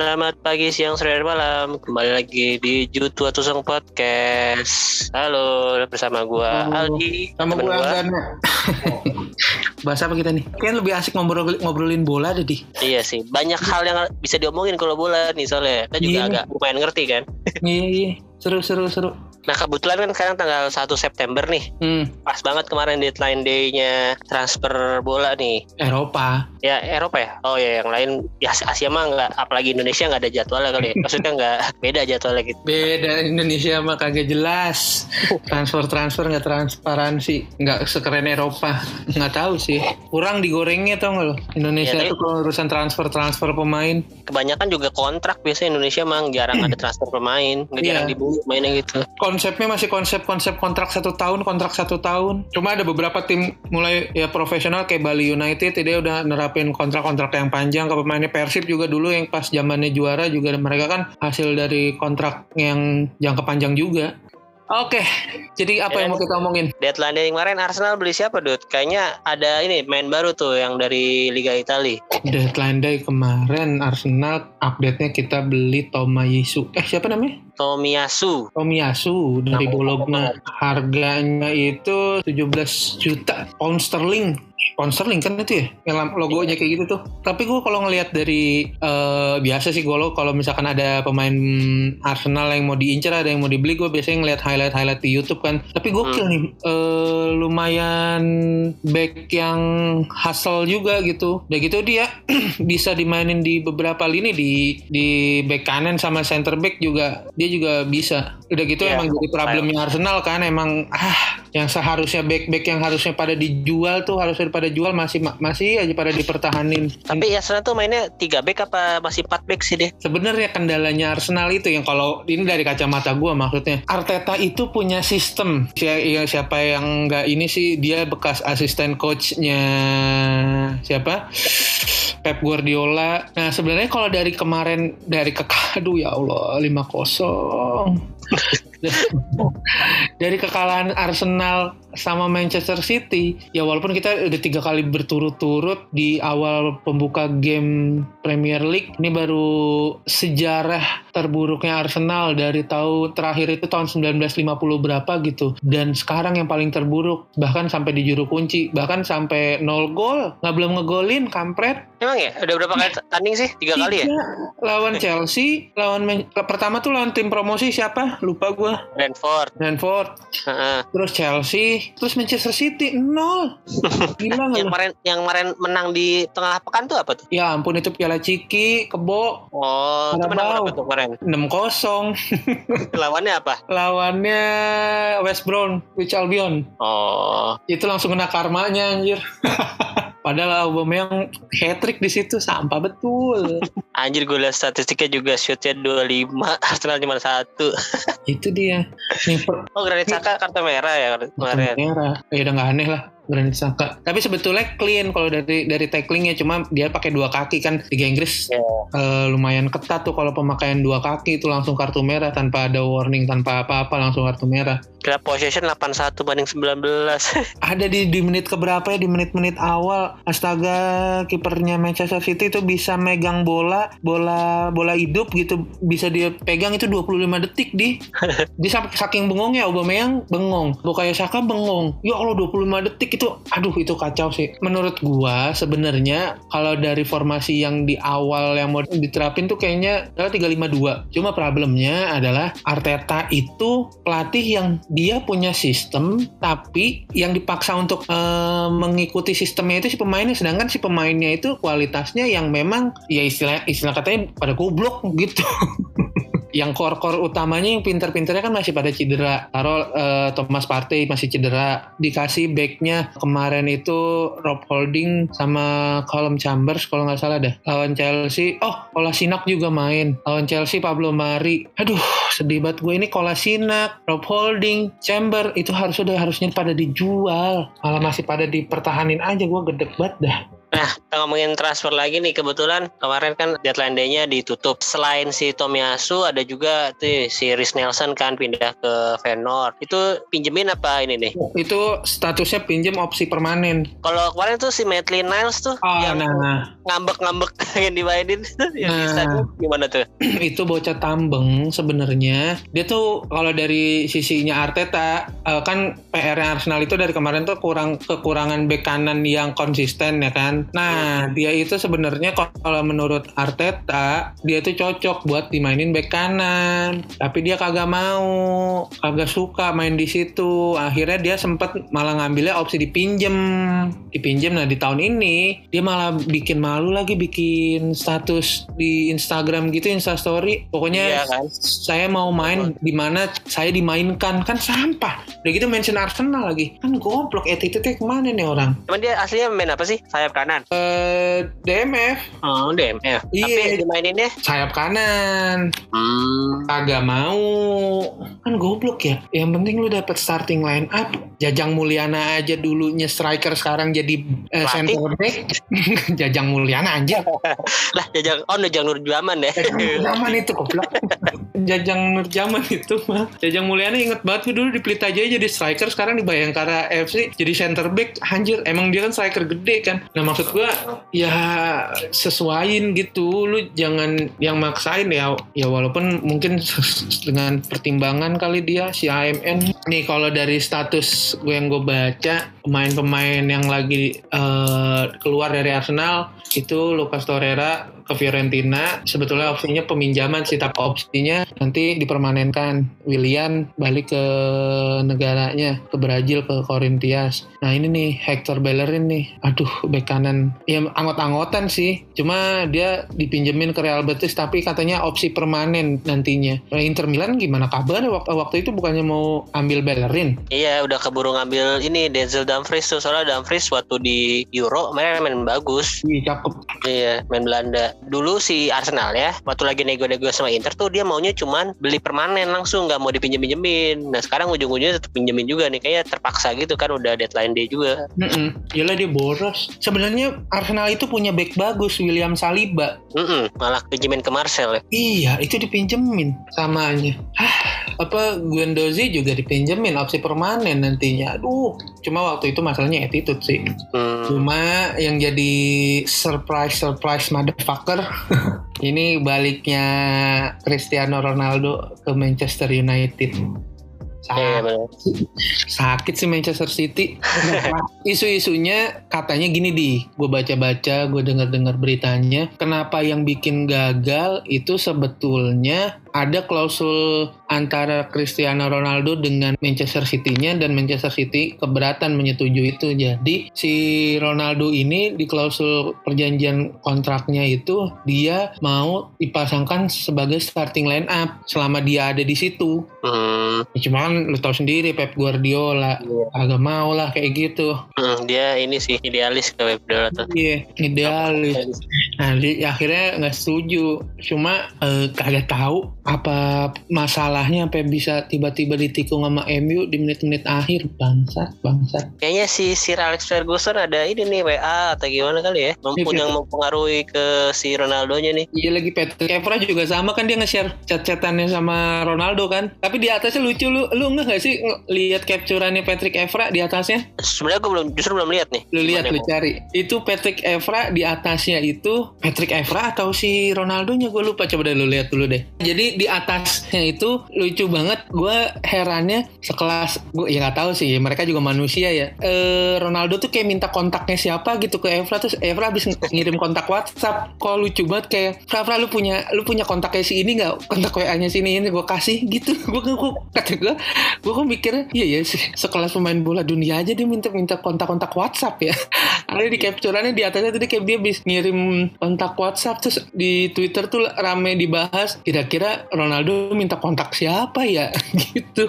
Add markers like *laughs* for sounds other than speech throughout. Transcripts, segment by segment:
Selamat pagi, siang, sore, dan malam. Kembali lagi di Jutu Tusung Podcast. Halo, bersama gua Halo. Aldi. Sama gue Anggana. *laughs* Bahasa apa kita nih? Kayaknya lebih asik ngobrol ngobrolin bola deh, di. Iya sih, banyak hal yang bisa diomongin kalau bola nih soalnya. Kita juga Iya. agak lumayan ngerti kan. Iya, iya. Seru, seru, seru. Nah kebetulan kan sekarang tanggal 1 September nih. Hmm, Pas banget kemarin deadline day-nya transfer bola nih. Eropa. Ya Eropa ya? Oh ya yang lain ya Asia mah nggak, apalagi Indonesia nggak ada jadwalnya kali ya. *laughs* Maksudnya nggak beda jadwalnya gitu. Beda Indonesia mah kagak jelas. Transfer-transfer nggak transparansi. Nggak sekeren Eropa. Nggak tahu sih. Kurang digorengnya tau nggak lo? Indonesia Iya, tuh kalau urusan transfer-transfer pemain. Kebanyakan juga kontrak biasanya Indonesia mah jarang ada *clears throat* transfer pemain. Nggak jarang Iya. dibeli mainnya gitu. Konsepnya masih konsep-konsep kontrak satu tahun, kontrak satu tahun. Cuma ada beberapa tim mulai ya profesional kayak Bali United, dia udah nerapin kontrak-kontrak yang panjang ke pemainnya Persib juga dulu yang pas zamannya juara juga mereka kan hasil dari kontrak yang jangka panjang juga. Oke, jadi apa yang mau kita omongin? Deadline day kemarin Arsenal beli siapa, Dut? Kayaknya ada ini main baru tuh yang dari Liga Italia. Deadline day kemarin Arsenal update-nya kita beli Tomayisu. Eh siapa namanya? Tomiyasu. Tomiyasu dari Bologna. Harganya itu 17 juta pound sterling. Sterling kan itu ya? Yang logonya kayak gitu tuh. Tapi gue kalau ngelihat dari eh, biasa sih gue kalau misalkan ada pemain Arsenal yang mau diincar ada yang mau dibeli gue biasanya ngeliat highlight-highlight di YouTube kan. Tapi gokil nih eh, lumayan back yang hustle juga gitu. Udah gitu dia *clears throat* bisa dimainin di beberapa lini di di back kanan sama center back juga dia juga bisa. Udah gitu Iya, emang jadi problemnya Arsenal kan emang ah yang seharusnya back back yang harusnya pada dijual tuh harusnya pada jual masih masih aja pada dipertahanin. Tapi Arsenal tuh mainnya 3 back apa masih 4 back sih deh? Sebenarnya kendalanya Arsenal itu yang kalau ini dari kacamata gua maksudnya Arteta itu punya sistem. Si- ya, siapa yang nggak ini sih dia bekas asisten coachnya siapa? Pep Guardiola. Nah sebenarnya kalau dari kemarin dari ke *laughs* aduh ya Allah 5-0 *laughs* dari kekalahan Arsenal sama Manchester City ya walaupun kita udah tiga kali berturut-turut di awal pembuka game Premier League ini baru sejarah terburuknya Arsenal dari tahun terakhir itu tahun 1950 berapa gitu dan sekarang yang paling terburuk bahkan sampai di juru kunci bahkan sampai 0 gol nggak belum ngegolin kampret Emang ya? Udah berapa kali tanding sih? Tiga kali ya? Tiga. lawan Chelsea lawan pertama tuh lawan tim promosi siapa lupa gua Brentford. Brentford Heeh. terus Chelsea terus Manchester City nol *laughs* gila yang kemarin yang kemarin menang di tengah pekan tuh apa tuh? ya ampun itu Piala Ciki kebo Oh, itu menang berapa tuh kemarin? 6-0 *laughs* Lawannya apa? lawannya West Brom Wich Albion Oh, itu langsung kena karmanya anjir *laughs* Padahal Aubameyang hat-trick di situ sampah betul. *laughs* anjir gue liat statistiknya juga shootnya 25, Arsenal *laughs* cuma satu. *laughs* itu dia. Nih, per- Oh, Granit Xhaka kartu merah ya kemarin. merah. Ya udah nggak aneh lah. Granit Xhaka. Tapi sebetulnya clean kalau dari dari tacklingnya cuma dia pakai dua kaki kan Liga Inggris Ya. eh, lumayan ketat tuh kalau pemakaian dua kaki itu langsung kartu merah tanpa ada warning tanpa apa-apa langsung kartu merah. Kira possession 81 banding 19. *laughs* Ada di di menit keberapa ya di menit-menit awal astaga kipernya Manchester City itu bisa megang bola bola bola hidup gitu bisa dia pegang itu 25 detik di *laughs* dia sampai saking bengongnya Aubameyang bengong Bukayo Saka bengong ya Allah 25 detik itu aduh itu kacau sih. Menurut gua sebenarnya kalau dari formasi yang di awal yang mau diterapin tuh kayaknya adalah 352 cuma problemnya adalah Arteta itu pelatih yang dia punya sistem tapi yang dipaksa untuk eh, mengikuti sistemnya itu si pemainnya. Sedangkan si pemainnya itu kualitasnya yang memang ya istilah istilah katanya pada goblok gitu *laughs* yang core-core utamanya yang pinter-pinternya kan masih pada cedera. Taruh eh, Thomas Partey masih cedera. Dikasih backnya kemarin itu Rob Holding sama Callum Chambers kalau nggak salah dah. Lawan Chelsea. Oh, Kolasinac juga main. Lawan Chelsea Pablo Mari. Aduh, sedih banget gue ini Kolasinac, Rob Holding, Chamber itu harus udah harusnya pada dijual. Malah masih pada dipertahanin aja gue gedek banget dah. Nah, kita ngomongin transfer lagi nih kebetulan kemarin kan deadline day-nya ditutup. Selain si Tomiyasu ada juga tuh si Rhys Nelson kan pindah ke Feyenoord. Itu pinjemin apa ini nih? Itu statusnya pinjem opsi permanen. Kalau kemarin tuh si Maitland Niles tuh Oh, yang nah, nah. ngambek-ngambek *laughs* yang dimainin *laughs* yang Nah. bisa gimana tuh? *clears throat* itu bocah tambeng sebenarnya dia tuh kalau dari sisinya Arteta eh, kan PR Arsenal itu dari kemarin tuh kurang kekurangan bek kanan yang konsisten ya kan nah dia itu sebenarnya kalau menurut Arteta dia tuh cocok buat dimainin bek kanan. Tapi dia kagak mau kagak suka main di situ. Akhirnya dia sempet malah ngambilnya opsi dipinjem. Dipinjem nah di tahun ini dia malah bikin malu lagi bikin status di Instagram gitu Instastory. Pokoknya Iya kan? saya mau main di mana saya dimainkan. Kan sampah. Udah gitu mention Arsenal lagi. Kan goblok attitude-nya ke mana nih orang? Cuman dia aslinya main apa sih? Sayap kanan. Eh DMF Oh, DMF. Iya. Tapi dimaininnya sayap kanan. Hmm, kagak mau. Kan goblok ya. Yang penting lu dapet starting line up. Jajang Mulyana aja dulunya striker sekarang jadi eh, Pelatih. center back. *laughs* Jajang Mulyana aja *laughs* lah jajang oh Jajang Nurjaman ya. Jajang Nurjaman itu goblok. *laughs* Jajang Nurjaman itu mah. Jajang Mulyana inget banget gue dulu di Pelita Jaya jadi striker sekarang di Bayangkara FC jadi center back. Anjir emang dia kan striker gede kan. Nah maksud gue ya sesuaiin gitu. Lu jangan yang maksain ya. Ya walaupun mungkin *laughs* dengan pertimbangan kali dia si AMN nih kalau dari status gue yang gue baca pemain-pemain yang lagi eh, keluar dari Arsenal itu Lucas Torreira ke Fiorentina sebetulnya opsinya peminjaman sih tapi opsinya nanti dipermanenkan. William balik ke negaranya ke Brazil ke Corinthians. Nah ini nih Hector Bellerin nih. Aduh bek kanan. Ya anggot-anggotan sih. Cuma dia dipinjemin ke Real Betis tapi katanya opsi permanen nantinya. Nah, Inter Milan gimana kabar? Waktu waktu itu bukannya mau ambil Bellerin? Iya udah keburu ngambil ini Denzel Dumfries tuh. Soalnya Dumfries waktu di Euro main main bagus. Ih, cakep. Iya main Belanda. Dulu si Arsenal ya waktu lagi nego-nego sama Inter tuh dia maunya cuman beli permanen langsung nggak mau dipinjem-pinjemin. Nah sekarang ujung-ujungnya tetap pinjemin juga nih kayaknya terpaksa gitu kan udah deadline day juga. Mm-mm. Yalah dia boros. Sebenarnya Arsenal itu punya back bagus William Saliba. Mm-mm, malah pinjemin ke Marcel ya. Iya, itu dipinjemin samanya. Hah, apa Guendouzi juga dipinjemin opsi permanen nantinya. Aduh, cuma waktu itu masalahnya attitude sih. Hmm. Cuma yang jadi surprise surprise motherfucker *laughs* ini baliknya Cristiano Ronaldo ke Manchester United. Iya Sa- benar. sakit sih Manchester City. *laughs* Isu-isunya katanya gini di, gue baca-baca, gue dengar-dengar beritanya, kenapa yang bikin gagal itu sebetulnya ada klausul antara Cristiano Ronaldo dengan Manchester City-nya dan Manchester City keberatan menyetujui itu. Jadi si Ronaldo ini di klausul perjanjian kontraknya itu dia mau dipasangkan sebagai starting line up selama dia ada di situ. Hmm, Ya, cuman lu tahu sendiri Pep Guardiola Iya. agak mau lah kayak gitu. hmm, dia ini sih idealis ke Pep Guardiola tuh. Iya, idealis. Nah, di, akhirnya nggak setuju. Cuma eh, kagak tahu apa masalahnya sampai bisa tiba-tiba ditikung sama MU di menit-menit akhir. Bangsat, bangsat. Kayaknya si Sir Alex Ferguson ada ini nih WA atau gimana kali ya, Mem- Iya, yang mempengaruhi ke si Ronaldo-nya nih. Iya lagi Patrick Evra juga sama kan dia nge-share chat-chatannya sama Ronaldo kan. Tapi di atasnya lucu lu lu nggak nggak sih lihat capturannya Patrick Evra di atasnya? Sebenarnya gue belum justru belum lihat nih. Lu lihat lu cari. Itu Patrick Evra di atasnya itu Patrick Evra atau si Ronaldo-nya gue lupa coba deh lu lihat dulu deh. Jadi di atasnya itu lucu banget. Gue herannya sekelas gue ya nggak tahu sih mereka juga manusia ya. Eh Ronaldo tuh kayak minta kontaknya siapa gitu ke Evra terus Evra habis ng- ngirim kontak WhatsApp. Kok lucu banget kayak Evra, lu punya lu punya kontaknya si ini nggak? Kontak WA-nya si ini gue kasih gitu. *laughs* Gue gue kata gue gue kok mikirnya iya ya se- sekelas pemain bola dunia aja dia minta minta kontak-kontak WhatsApp ya. *laughs* Ada di capturannya di atasnya tuh dia kayak dia bisa ngirim kontak WhatsApp terus di Twitter tuh rame dibahas kira-kira Ronaldo minta kontak siapa ya *laughs* gitu.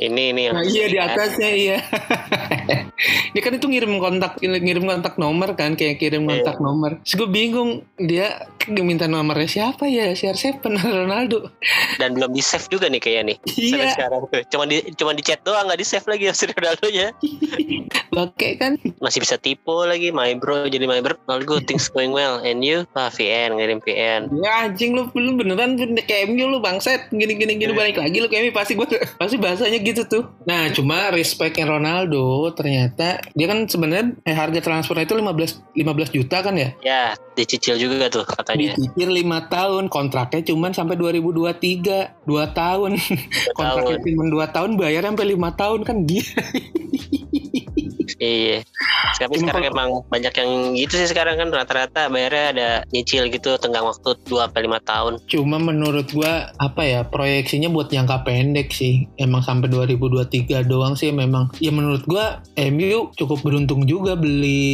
Ini ini yang Nah iya di atasnya iya. *laughs* dia *laughs* kan itu ngirim kontak ngirim kontak nomor kan kayak kirim Iya. kontak nomor terus gue bingung dia minta nomornya siapa ya CR7 *laughs* Ronaldo Dan belum di save juga nih kayaknya nih. Sampai iya sekarang tuh. Cuma di cuma di chat doang nggak di save lagi si Ronaldo nya. pakai *laughs* kan Masih bisa tipu lagi my bro jadi my bro. All good things going well and you? Ah VN ngirim VN. ya anjing lu lu beneran kayak MU lu bangset gini gini gini Iya. balik lagi lu kayak pasti gue pasti bahasanya gitu tuh nah cuma respectnya Ronaldo ternyata dia kan sebenarnya eh, harga transfernya itu 15 15 juta kan ya Ya dicicil juga tuh katanya. dicicil lima tahun kontraknya cuma sampai 2023 dua tahun *laughs* kontraknya tahun. cuma dua tahun bayar sampai lima tahun kan dia Iya. Tapi Cuma sekarang kalau- emang banyak yang gitu sih sekarang kan rata-rata bayarnya ada nyicil gitu tenggang waktu 2 sampai 5 tahun. cuma menurut gua apa ya proyeksinya buat jangka pendek sih emang sampai 2023 doang sih memang ya menurut gua MU cukup beruntung juga beli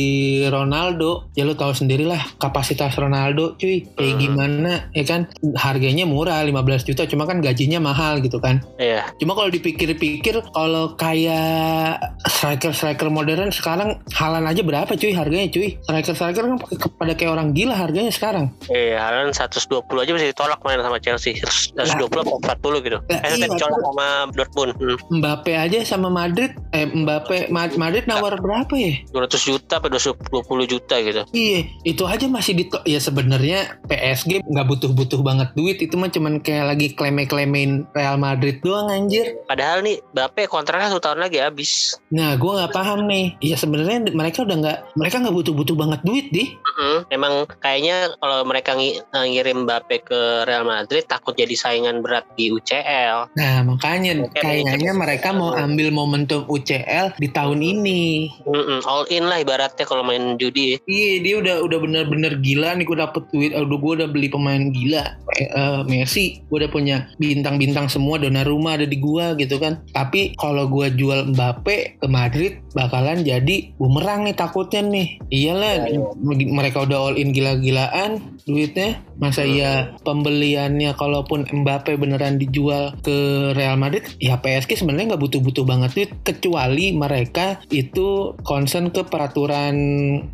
Ronaldo ya lu tahu sendiri lah kapasitas Ronaldo cuy kayak Hmm. gimana ya kan harganya murah 15 juta cuma kan gajinya mahal gitu kan Iya. Cuma kalau dipikir-pikir kalau kayak striker-striker modern sekarang halan aja berapa cuy harganya cuy. Striker-striker kan pada kayak orang gila harganya sekarang. Iya, Haaland 120 aja bisa ditolak main sama Chelsea. 120 atau 40 gitu. Eh, iya, ditolak sama Dortmund. Hmm. Mbappe aja sama Madrid eh Mbappe Ma- Madrid nawar berapa ya? 200 juta sampai 220 juta gitu. Iya, itu aja masih di ya sebenarnya PSG nggak butuh-butuh banget duit itu mah cuman kayak lagi kleme-klemein Real Madrid doang anjir. Padahal nih Mbappe kontraknya satu tahun lagi habis. Nah, gua nggak paham nih. Iya sebenarnya mereka udah nggak mereka nggak butuh-butuh banget duit di. Mm-mm. Emang kayaknya kalau mereka ngi- eh, ngirim Mbappe ke Real Madrid takut jadi saingan berat di UCL. Nah makanya kayaknya mereka mau ambil momentum UCL di tahun ini. Mm-mm. All in lah ibaratnya kalau main judi. Iya dia udah udah bener-bener gila nih gue dapet duit. Udah gue udah beli pemain gila. Eh, eh, Messi gue udah punya bintang-bintang semua. Donnarumma ada di gua gitu kan. Tapi kalau gue jual Mbappe ke Madrid bakalan jadi bumerang nih takutnya nih. Iyalah Ya, ya. mereka udah all in gila-gilaan duitnya. Masa Hmm. iya pembeliannya kalaupun Mbappe beneran dijual ke Real Madrid ya PSG sebenarnya nggak butuh-butuh banget duit kecuali mereka itu concern ke peraturan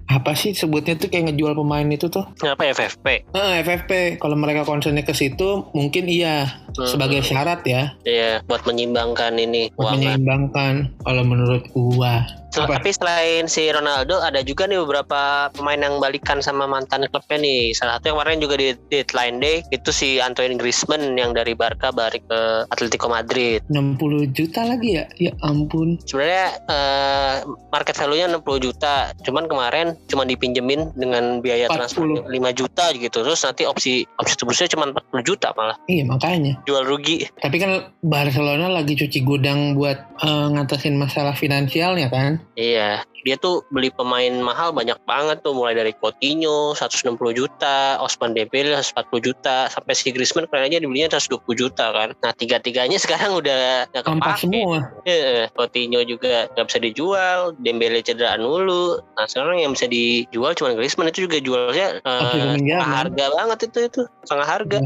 apa sih sebutnya tuh kayak ngejual pemain itu tuh Apa FFP? ah, FFP kalau mereka concernnya ke situ mungkin iya Hmm. sebagai syarat ya Iya, buat menyimbangkan ini buat keuangan. menyeimbangkan kalau menurut gua Sel- Apa? Tapi selain si Ronaldo ada juga nih beberapa pemain yang balikan sama mantan klubnya nih. Salah satu yang kemarin juga di deadline day itu si Antoine Griezmann yang dari Barca balik ke Atletico Madrid. 60 juta lagi ya ya ampun Sebenarnya eh, market value-nya 60 juta, cuman kemarin cuma dipinjemin dengan biaya 40. transfer 5 juta gitu. Terus nanti opsi opsi tebusnya cuma 40 juta malah. iya makanya Jual rugi. tapi kan Barcelona lagi cuci gudang buat eh, ngatasin masalah finansialnya kan Iya, dia tuh beli pemain mahal banyak banget tuh mulai dari Coutinho 160 juta, Osman Dembele 140 juta, sampai si Griezmann kemarin aja dibelinya 120 juta kan. Nah tiga-tiganya *laughs* sekarang udah nggak kepake. semua Iya, Coutinho juga nggak bisa dijual, Dembele cederaan dulu. Nah sekarang yang bisa dijual cuma Griezmann itu juga jualnya eh, pinjaman. harga banget itu itu setengah harga.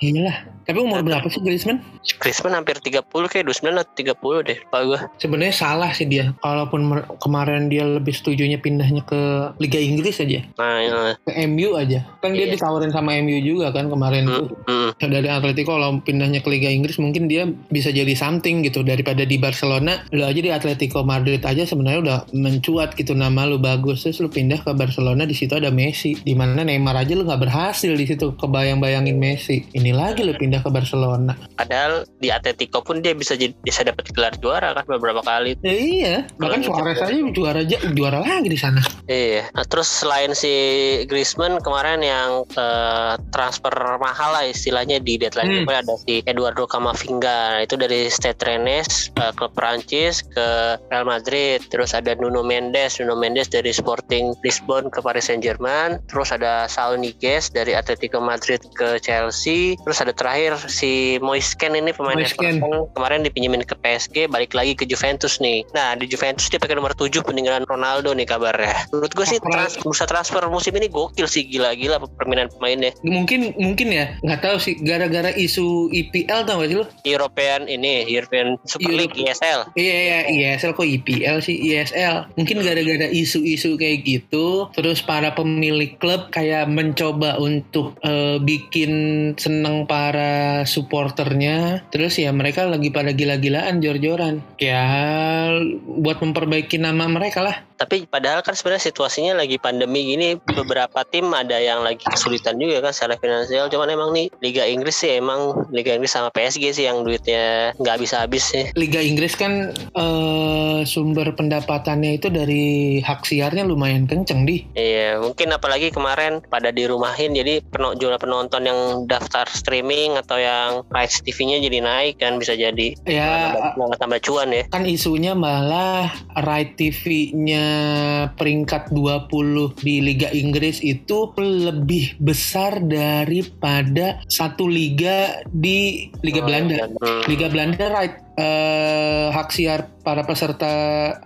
Inilah. Tapi umur berapa sih Griezmann? Griezmann hampir 30 kayak 29 atau 30 deh, lupa gue. Sebenarnya salah sih dia. Kalaupun kemarin dia lebih setujunya pindahnya ke Liga Inggris aja, Nah, ya. ke MU aja. Kan dia Iya. ditawarin sama MU juga kan kemarin tuh. Hmm, hmm. Dari Atletico kalau pindahnya ke Liga Inggris mungkin dia bisa jadi something gitu daripada di Barcelona. Lu aja di Atletico Madrid aja sebenarnya udah mencuat gitu nama lu bagus terus lu pindah ke Barcelona di situ ada Messi. Di mana Neymar aja lu nggak berhasil di situ kebayang-bayangin Messi. Ini lagi lu pindah ke Barcelona. Padahal di Atletico pun dia bisa jadi, bisa dapat gelar juara kan beberapa kali. Ya iya, bahkan Suarez aja juara aja juara lagi di sana. Iya. Nah, terus selain si Griezmann kemarin yang eh, transfer mahal lah istilahnya di deadline Hmm. ada si Eduardo Camavinga. Nah, itu dari Stade Rennes eh, klub Prancis ke Real Madrid. Terus ada Nuno Mendes, Nuno Mendes dari Sporting Lisbon ke Paris Saint-Germain. Terus ada Saul Niguez dari Atletico Madrid ke Chelsea. Terus ada terakhir si Moisken ini pemain. Everton kemarin dipinjemin ke PSG balik lagi ke Juventus nih. Nah di Juventus dia pakai nomor 7 peninggalan Ronaldo nih kabarnya. Menurut gue sih trans, bursa transfer musim ini gokil sih gila-gila permainan pemainnya. Mungkin mungkin ya nggak tahu sih gara-gara isu IPL tau gak sih lu? European ini European Super League ESL. Iya iya ESL kok IPL sih ESL. Mungkin gara-gara isu-isu kayak gitu, terus para pemilik klub kayak mencoba untuk uh, bikin seneng para supporternya. Terus ya mereka lagi pada gila-gilaan jor-joran. Ya buat memperbaiki nama mereka lah. Tapi padahal kan sebenarnya situasinya lagi pandemi gini beberapa tim ada yang lagi kesulitan juga kan secara finansial. Cuman emang nih Liga Inggris sih emang Liga Inggris sama PSG sih yang duitnya nggak bisa habis sih. Liga Inggris kan uh, sumber pendapatannya itu dari hak siarnya lumayan kenceng di. Iya mungkin apalagi kemarin pada dirumahin jadi pen jumlah penonton yang daftar streaming atau yang rights TV-nya jadi naik kan bisa jadi. Ya. Tambah, tambah cuan ya. Kan isunya malah right TV-nya peringkat 20 di Liga Inggris itu lebih besar daripada satu liga di Liga oh, Belanda. Iya. Hmm. Liga Belanda right uh, hak siar para peserta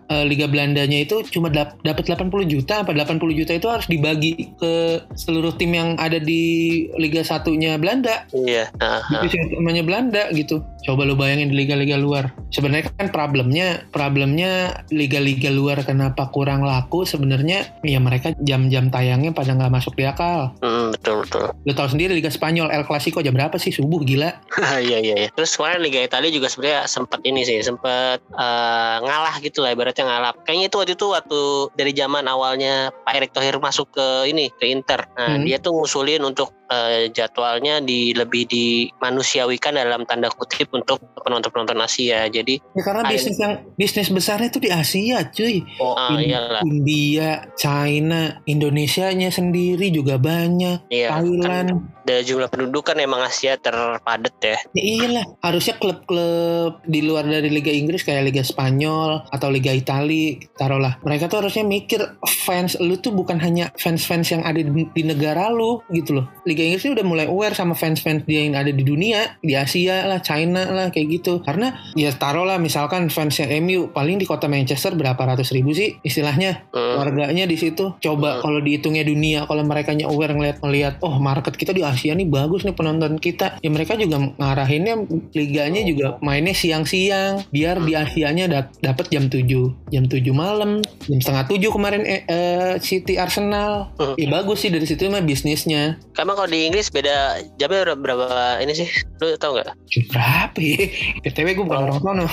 uh, Liga Belandanya itu cuma dap dapat 80 juta apa 80 juta itu harus dibagi ke seluruh tim yang ada di Liga satunya Belanda. Iya. Uh -huh. namanya Belanda gitu. Coba lu bayangin di liga-liga luar. Sebenarnya kan problemnya problemnya liga-liga luar kenapa kurang laku sebenarnya ya mereka jam-jam tayangnya pada nggak masuk di akal. Mm, betul betul. Lu tahu sendiri Liga Spanyol El Clasico jam berapa sih subuh gila. *laughs* Iya iya iya. Terus kemarin Liga Italia juga sebenarnya sempat ini sih sempat uh, ngalah gitu lah ibaratnya ngalah kayaknya itu waktu itu waktu dari zaman awalnya Pak Erick Thohir masuk ke ini ke Inter nah hmm. dia tuh ngusulin untuk uh, jadwalnya di lebih dimanusiawikan dalam tanda kutip untuk penonton-penonton Asia jadi ya, karena bisnis yang bisnis besarnya itu di Asia cuy oh, uh, iyalah. India China Indonesia nya sendiri juga banyak iya, Thailand kan dari jumlah penduduk kan emang Asia terpadat ya. ya iyalah, harusnya klub-klub di luar dari Liga Inggris kayak Liga Spanyol atau Liga Italia, taruhlah. Mereka tuh harusnya mikir fans lu tuh bukan hanya fans-fans yang ada di, di negara lu gitu loh. Liga Inggris udah mulai aware sama fans-fans dia yang ada di dunia, di Asia lah, China lah kayak gitu. Karena ya taruhlah misalkan fansnya MU paling di kota Manchester berapa ratus ribu sih istilahnya hmm. warganya di situ. Coba hmm. kalau dihitungnya dunia, kalau mereka aware ngeliat ngeliat oh market kita di Asia nih bagus nih penonton kita ya mereka juga ngarahinnya liganya juga mainnya siang-siang biar di Asianya dap dapat jam 7 jam 7 malam jam setengah 7 kemarin eh, eh, City Arsenal hmm. ya bagus sih dari situ mah bisnisnya karena kalau di Inggris beda jamnya berapa ini sih lu tau gak? berapa ya PTW gue bukan orang sono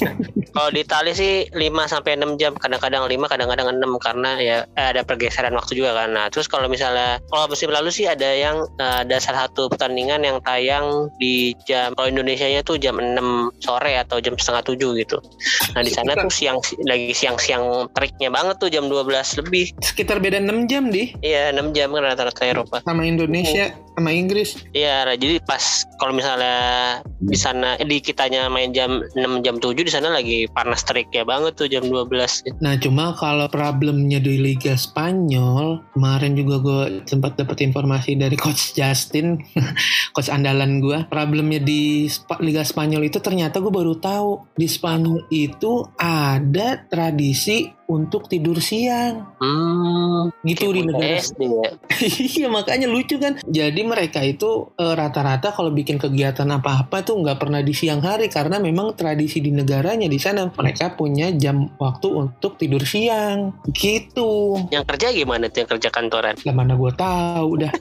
*laughs* kalau di Italia sih 5 sampai 6 jam kadang-kadang 5 kadang-kadang 6 karena ya eh, ada pergeseran waktu juga kan nah terus kalau misalnya kalau musim lalu sih ada yang uh, ada salah satu pertandingan yang tayang di jam kalau Indonesia nya tuh jam 6 sore atau jam setengah 7 gitu. Nah di sana tuh siang lagi siang-siang triknya banget tuh jam 12 lebih. Sekitar beda 6 jam di? Iya 6 jam kan rata-rata Eropa. Sama Indonesia oh. Sama Inggris. Iya jadi pas kalau misalnya di sana eh, di kitanya main jam 6 jam 7 di sana lagi panas triknya banget tuh jam 12. Nah cuma kalau problemnya di Liga Spanyol kemarin juga gue sempat dapat informasi dari coach Justin *laughs* coach andalan gue problemnya di Liga Spanyol itu ternyata gue baru tahu di Spanyol itu ada tradisi untuk tidur siang. Hmm, gitu di negara. ya? *laughs* iya makanya lucu kan. Jadi mereka itu rata e, rata-rata kalau bikin kegiatan apa-apa tuh nggak pernah di siang hari karena memang tradisi di negaranya di sana mereka punya jam waktu untuk tidur siang. Gitu. Yang kerja gimana tuh yang kerja kantoran? Lah mana gue tahu dah.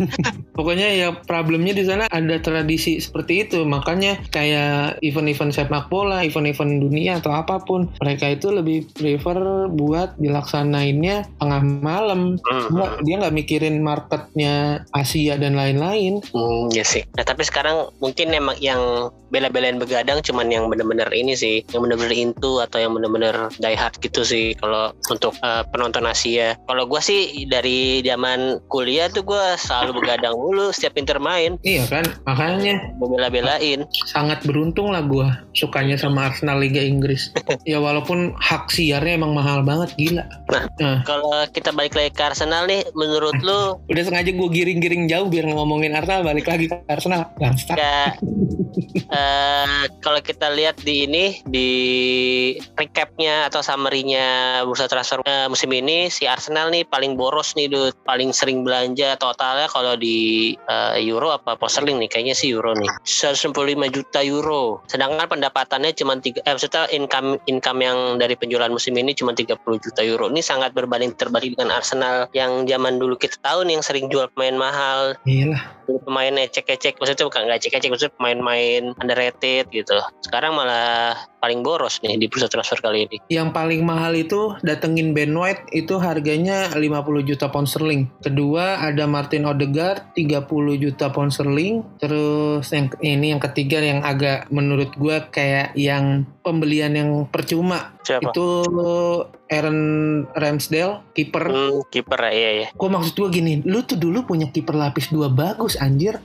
*laughs* Pokoknya ya problemnya di sana ada tradisi seperti itu. Makanya kayak event-event sepak bola, event-event dunia atau apa pun mereka itu lebih prefer buat dilaksanainnya tengah malam. Hmm. Dia nggak mikirin marketnya Asia dan lain-lain. Hmm, ya sih. Nah tapi sekarang mungkin emang yang bela-belain begadang cuman yang bener-bener ini sih, yang bener-bener into atau yang bener-bener die hard gitu sih kalau untuk uh, penonton Asia. Kalau gue sih dari zaman kuliah tuh gue selalu begadang dulu setiap Inter main. Iya kan, makanya. Bela-belain. Sangat beruntung lah gue sukanya sama Arsenal Liga Inggris. *laughs* ya walaupun hak siarnya emang mahal banget gila. Nah, nah. kalau kita balik lagi ke Arsenal nih, menurut lu? *laughs* Udah sengaja gue giring-giring jauh biar ngomongin Arsenal balik lagi ke Arsenal. Ya, eh, kalau kita lihat di ini di recapnya atau summary-nya bursa transfer eh, musim ini si Arsenal nih paling boros nih Dut. paling sering belanja totalnya kalau di eh, euro apa pound sterling nih? Kayaknya sih euro nih. 195 juta euro. Sedangkan pendapatannya cuma tiga eh maksudnya income income yang dari penjualan musim ini cuma 30 juta euro. Ini sangat berbanding terbalik dengan Arsenal yang zaman dulu. Kita tahu nih yang sering jual pemain mahal Iyalah. pemain ecek-ecek maksudnya bukan nggak ecek-ecek maksudnya pemain-pemain underrated gitu sekarang malah paling boros nih di bursa transfer kali ini Yang paling mahal itu datengin Ben White itu harganya 50 juta pound sterling. Kedua ada Martin Odegaard 30 juta pound sterling. Terus yang ini yang ketiga yang agak menurut gua kayak yang pembelian yang percuma. Siapa Itu Aaron Ramsdale, kiper. hmm, kiper ya iya iya Kok maksud gua gini, lu tuh dulu punya kiper lapis dua bagus anjir.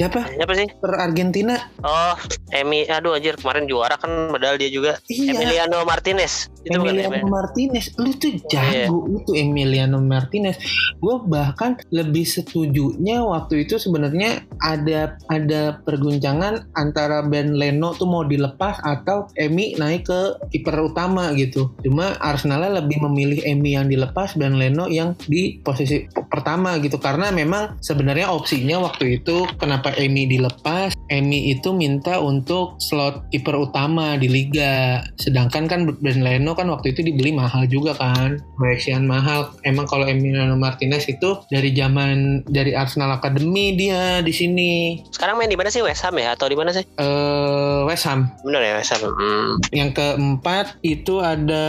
Siapa? siapa sih Per Argentina. oh Emi aduh anjir kemarin juara kan medal dia juga Iya. Emiliano Martinez itu bukan Emiliano Emiliano. Martinez, lu tuh Iya. jago itu Emiliano Martinez. Gue bahkan lebih setujunya waktu itu sebenarnya ada ada perguncangan antara Ben Leno tuh mau dilepas atau Emi naik ke kiper utama gitu. Cuma Arsenalnya lebih memilih Emi yang dilepas dan Leno yang di posisi pertama gitu karena memang sebenarnya opsinya waktu itu kenapa Emi dilepas Emi itu minta untuk slot kiper utama di liga. Sedangkan kan Ben Leno kan waktu itu dibeli mahal juga kan. Malaysian mahal. Emang kalau Emiliano Martinez itu dari zaman dari Arsenal Academy dia di sini. Sekarang main di mana sih West Ham ya? Atau di mana sih? Eh West Ham. Bener ya West Ham. Hmm. yang keempat itu ada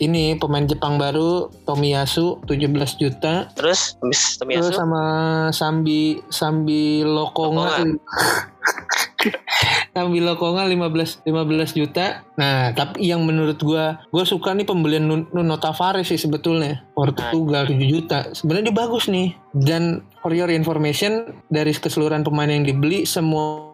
ini pemain Jepang baru Tomiyasu 17 juta. Terus habis Terus Tomiyasu sama Sambi Sambi Lokonga Sambi Lokonga 15 15 juta. Nah, tapi yang menurut gua gua suka nih pembelian Nun- Nuno Tavares sih sebetulnya. Portugal 7 juta. Sebenarnya dia bagus nih. Dan for your information dari keseluruhan pemain yang dibeli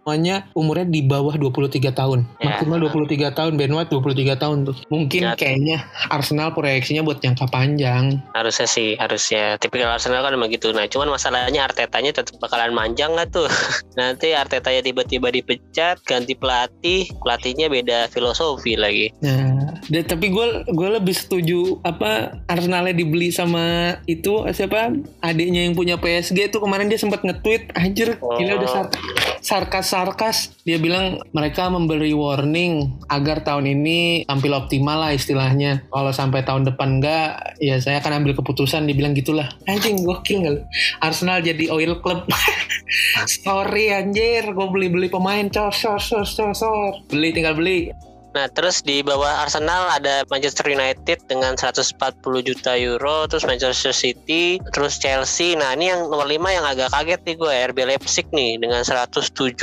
semuanya umurnya di bawah 23 tahun. Ya. Maksimal 23 tahun, Ben White 23 tahun tuh. Mungkin Ya. kayaknya Arsenal proyeksinya buat jangka panjang. harusnya sih harusnya tipikal Arsenal kan emang gitu nah cuman masalahnya Artetanya tetap bakalan manjang nggak tuh *laughs* nanti Artetanya tiba-tiba dipecat ganti pelatih pelatihnya beda filosofi lagi Nah, dan, tapi gue gue lebih setuju apa Arsenalnya dibeli sama itu siapa adiknya yang punya PSG itu kemarin dia sempat nge-tweet anjir gila udah sar- sarkas-sarkas dia bilang mereka memberi warning agar tahun ini tampil optimal lah istilahnya. Kalau sampai tahun depan enggak ya saya akan ambil keputusan. Dia bilang gitulah. Anjing gokil nggak? Arsenal jadi oil club. *laughs* Sorry anjir. Gue beli-beli pemain. Cos cos cos cos cos. beli tinggal beli Nah, terus di bawah Arsenal ada Manchester United dengan 140 juta euro, terus Manchester City, terus Chelsea. Nah, ini yang nomor 5 yang agak kaget nih gue, RB Leipzig nih dengan 107,6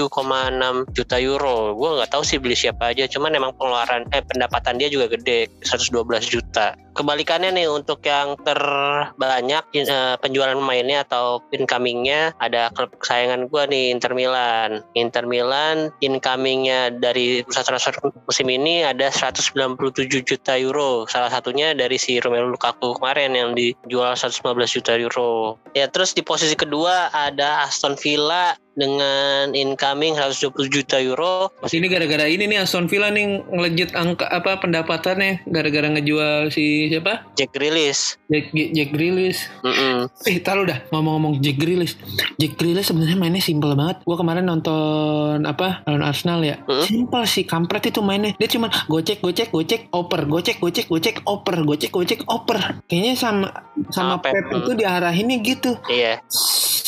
juta euro. Gue nggak tahu sih beli siapa aja, cuman emang pengeluaran eh pendapatan dia juga gede, 112 juta. Kebalikannya nih untuk yang terbanyak eh, penjualan pemainnya atau incomingnya ada klub kesayangan gue nih Inter Milan. Inter Milan incomingnya dari bursa transfer musim ini ada 197 juta euro. Salah satunya dari si Romelu Lukaku kemarin yang dijual 115 juta euro. Ya terus di posisi kedua ada Aston Villa dengan incoming 120 juta euro. Ini gara-gara ini nih Aston Villa nih ngelejit angka apa pendapatannya gara-gara ngejual si siapa? Jack Grealish. Jack, Jack Grealish. Mm-mm. Eh, taruh dah ngomong-ngomong Jack Grealish. Jack Grealish sebenarnya mainnya simpel banget. Gua kemarin nonton apa lawan Arsenal ya. Hmm? Simpel sih kampret itu mainnya. Dia cuma gocek gocek gocek oper, gocek gocek gocek oper, gocek gocek oper. Kayaknya sama sama Pep, Pep itu diarahinnya gitu. Iya.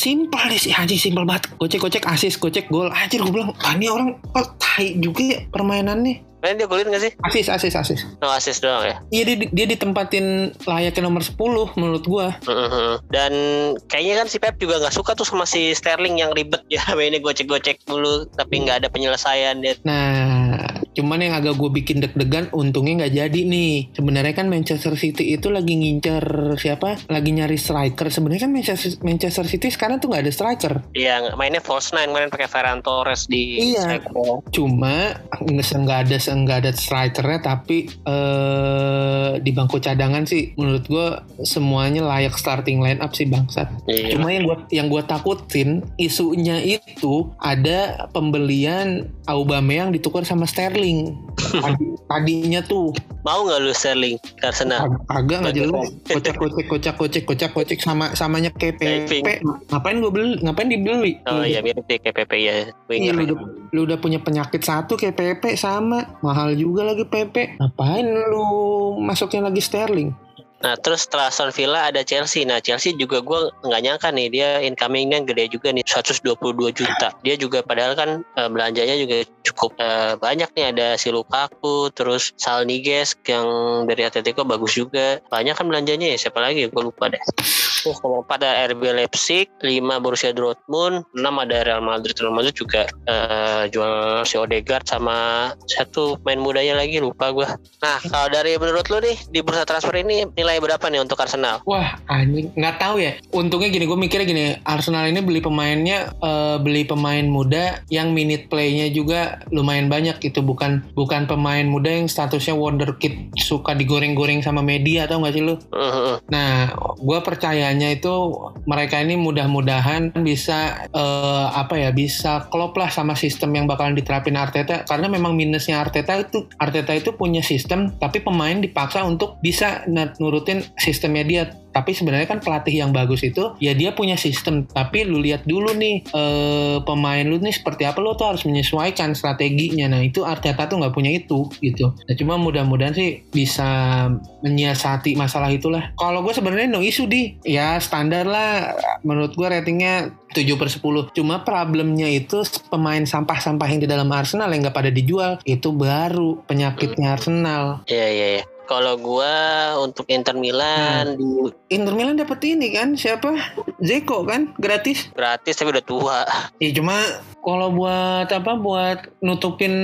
Simpel deh sih anjing simpel banget. Gocek gocek asis, gocek gol. Anjir gue bilang, ah, ini orang kok tai juga ya permainannya. Kalian dia golin gak sih? Asis, asis, asis. No assist doang ya. Iya dia, dia ditempatin layaknya nomor 10 menurut gua. Mhm. Dan kayaknya kan si Pep juga nggak suka tuh sama si Sterling yang ribet ya *laughs* mainnya gocek-gocek dulu tapi nggak ada penyelesaian dia. Nah, Cuman yang agak gue bikin deg-degan untungnya nggak jadi nih. Sebenarnya kan Manchester City itu lagi ngincer siapa? Lagi nyari striker. Sebenarnya kan Manchester, Manchester City sekarang tuh nggak ada striker. Iya, mainnya false nine kemarin pakai Ferran Torres di Iya. Cuma nggak ada nggak ada strikernya tapi eh di bangku cadangan sih menurut gue semuanya layak starting line up sih bangsat. Iya. Cuma yang gue yang gue takutin isunya itu ada pembelian Aubameyang ditukar sama Sterling. Tadi- *laughs* Tadinya tuh Mau nggak lu Sterling ke Arsenal? ag- agak nggak jelas kocak kocek kocak kocek kocak kocek sama samanya kayak Diving. PP. Ngapain gue beli? Ngapain dibeli? Oh iya mirip deh kayak PP ya. Iya, Winger. lu, udah, lu udah punya penyakit satu kayak PP sama mahal juga lagi PP ngapain lu masuknya lagi Sterling Nah terus setelah Aston Villa ada Chelsea. Nah Chelsea juga gue nggak nyangka nih dia incomingnya gede juga nih 122 juta. Dia juga padahal kan eh, belanjanya juga cukup eh, banyak nih ada si Lukaku, terus Sal Niguez yang dari Atletico bagus juga. Banyak kan belanjanya ya siapa lagi? Gue lupa deh. Oh, kalau empat ada RB Leipzig, 5 Borussia Dortmund, 6 ada Real Madrid. Real Madrid juga eh, jual si Odegaard sama satu main mudanya lagi lupa gue. Nah, kalau dari menurut lu nih di bursa transfer ini nilai berapa nih untuk Arsenal? Wah anjing nggak tahu ya. Untungnya gini gue mikirnya gini Arsenal ini beli pemainnya eh, beli pemain muda yang minute playnya juga lumayan banyak gitu bukan bukan pemain muda yang statusnya wonderkid suka digoreng-goreng sama media atau nggak sih lu? Heeh. Nah, gue percayanya itu mereka ini mudah-mudahan bisa eh, apa ya bisa klop lah sama sistem yang bakalan diterapin Arteta karena memang minusnya Arteta itu Arteta itu punya sistem tapi pemain dipaksa untuk bisa nurutin sistemnya dia. Tapi sebenarnya kan pelatih yang bagus itu ya dia punya sistem. Tapi lu lihat dulu nih eh, pemain lu nih seperti apa lu tuh harus menyesuaikan strateginya. Nah itu Arteta tuh nggak punya itu gitu. Nah, cuma mudah-mudahan sih bisa menyiasati masalah itulah. Kalau gue sebenarnya no isu di ya standar lah. Menurut gue ratingnya 7 per 10. Cuma problemnya itu pemain sampah-sampah yang di dalam Arsenal yang nggak pada dijual. Itu baru penyakitnya Arsenal. Iya iya iya. Kalau gua untuk Inter Milan di Inter Milan dapat ini kan siapa? Zeko kan gratis. gratis tapi udah tua. Ya cuma kalau buat apa buat nutupin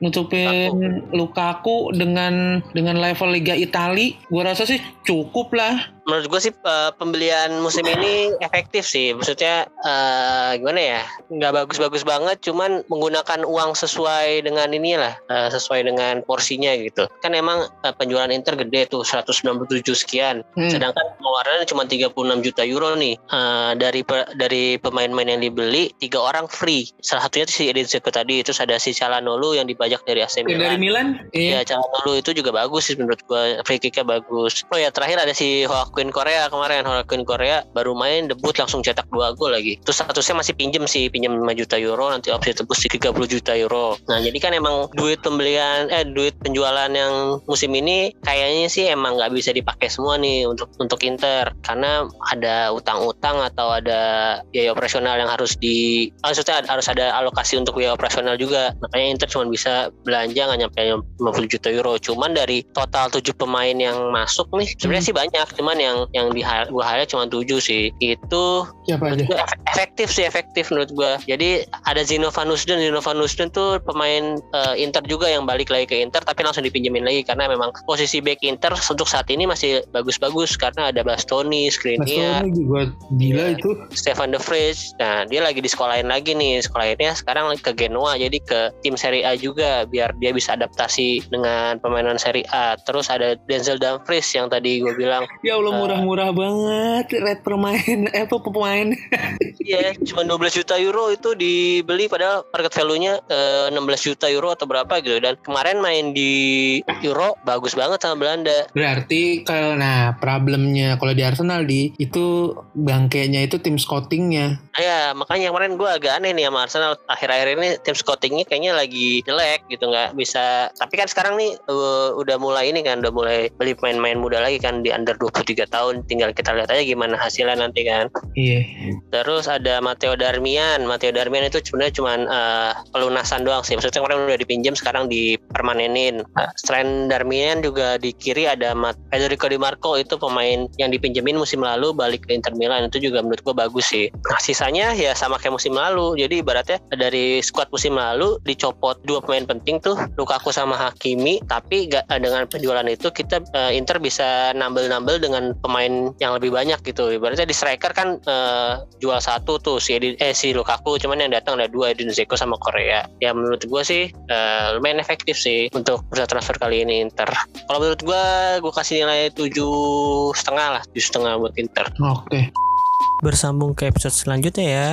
nutupin Lukaku dengan dengan level Liga Itali, gua rasa sih cukup lah. Menurut gue sih eh, pembelian musim ini efektif sih. Maksudnya eh, gimana ya? Nggak bagus-bagus banget, cuman menggunakan uang sesuai dengan inilah, eh, sesuai dengan porsinya gitu. Kan emang eh, penjualan Inter gede tuh 197 sekian. Hmm. Sedangkan pengeluarannya cuma 36 juta euro nih. Eh, dari pe- dari pemain-pemain yang dibeli, tiga orang free. Salah satunya si Edin Dzeko tadi, terus ada si Calhanoglu yang dibajak dari AC Ya, dari Milan. Milan? Iya. Ya Calhanoglu itu juga bagus sih menurut gua free kicknya bagus. Oh ya terakhir ada si Joaquin Korea kemarin Joaquin Korea baru main debut langsung cetak dua gol lagi. Terus statusnya masih pinjem sih pinjem 5 juta euro nanti opsi tebus di 30 juta euro. Nah jadi kan emang duit pembelian eh duit penjualan yang musim ini kayaknya sih emang nggak bisa dipakai semua nih untuk untuk Inter karena ada utang-utang atau ada biaya operasional yang harus di maksudnya ada- harus ada alokasi untuk biaya operasional juga. Makanya Inter cuma bisa belanja nggak nyampe 50 juta euro. Cuman dari total 7 pemain yang masuk nih sebenarnya sih banyak. Cuman yang yang di gua highlight cuma 7 sih. Itu Siapa aja? menurut gua efe- efektif sih efektif menurut gua. Jadi ada Zino Van Nusden, Zino Van Nusden tuh pemain eh, Inter juga yang balik lagi ke Inter tapi langsung dipinjemin lagi karena memang posisi back Inter untuk saat ini masih bagus-bagus karena ada Bastoni, Skriniar, Bastoni juga gila Iya. itu. Stefan De Vrij. Nah, dia lagi di sekolahin lagi nih. Sekolahinnya sekarang lagi ke Genoa jadi ke tim Serie A juga biar dia bisa adaptasi dengan permainan Serie A. Terus ada Denzel Dumfries yang tadi gue bilang Ya Allah Eh. murah-murah banget red permain eh apa pemain. *laughs* Iya, cuma 12 juta euro itu dibeli padahal market value-nya eh, 16 juta euro atau berapa gitu dan kemarin main di Euro bagus banget sama Belanda. Berarti kalau nah problemnya kalau di Arsenal di itu bangkainya itu tim scoutingnya. Ya, makanya kemarin gue agak aneh nih sama Arsenal akhir-akhir ini tim scoutingnya kayaknya lagi jelek gitu nggak bisa. Tapi kan sekarang nih eh, udah mulai ini kan udah mulai beli pemain-pemain muda lagi kan di under 23 tahun. Tinggal kita lihat aja gimana hasilnya nanti kan. Iya. Terus ada Matteo Darmian. Matteo Darmian itu sebenarnya cuma pelunasan doang sih. Maksudnya kemarin udah dipinjam sekarang dipermanenin. Nah, selain Darmian juga di kiri ada Federico Di Marco itu pemain yang dipinjemin musim lalu balik ke Inter Milan itu juga menurut gue bagus sih. Nah sisanya ya sama kayak musim lalu. Jadi ibaratnya dari skuad musim lalu dicopot dua pemain penting tuh Lukaku sama Hakimi. Tapi gak, eh, dengan penjualan itu kita uh, Inter bisa nambel-nambel dengan pemain yang lebih banyak gitu. Ibaratnya di striker kan uh, jual satu tuh si Edi, eh si Lukaku cuman yang datang ada dua Edin Zeko sama Korea. Ya menurut gue sih uh, lumayan efektif sih untuk bursa transfer kali ini Inter. Kalau menurut gue gue kasih nilai tujuh setengah lah, tujuh setengah buat Inter. Oke. Okay. Bersambung ke episode selanjutnya ya.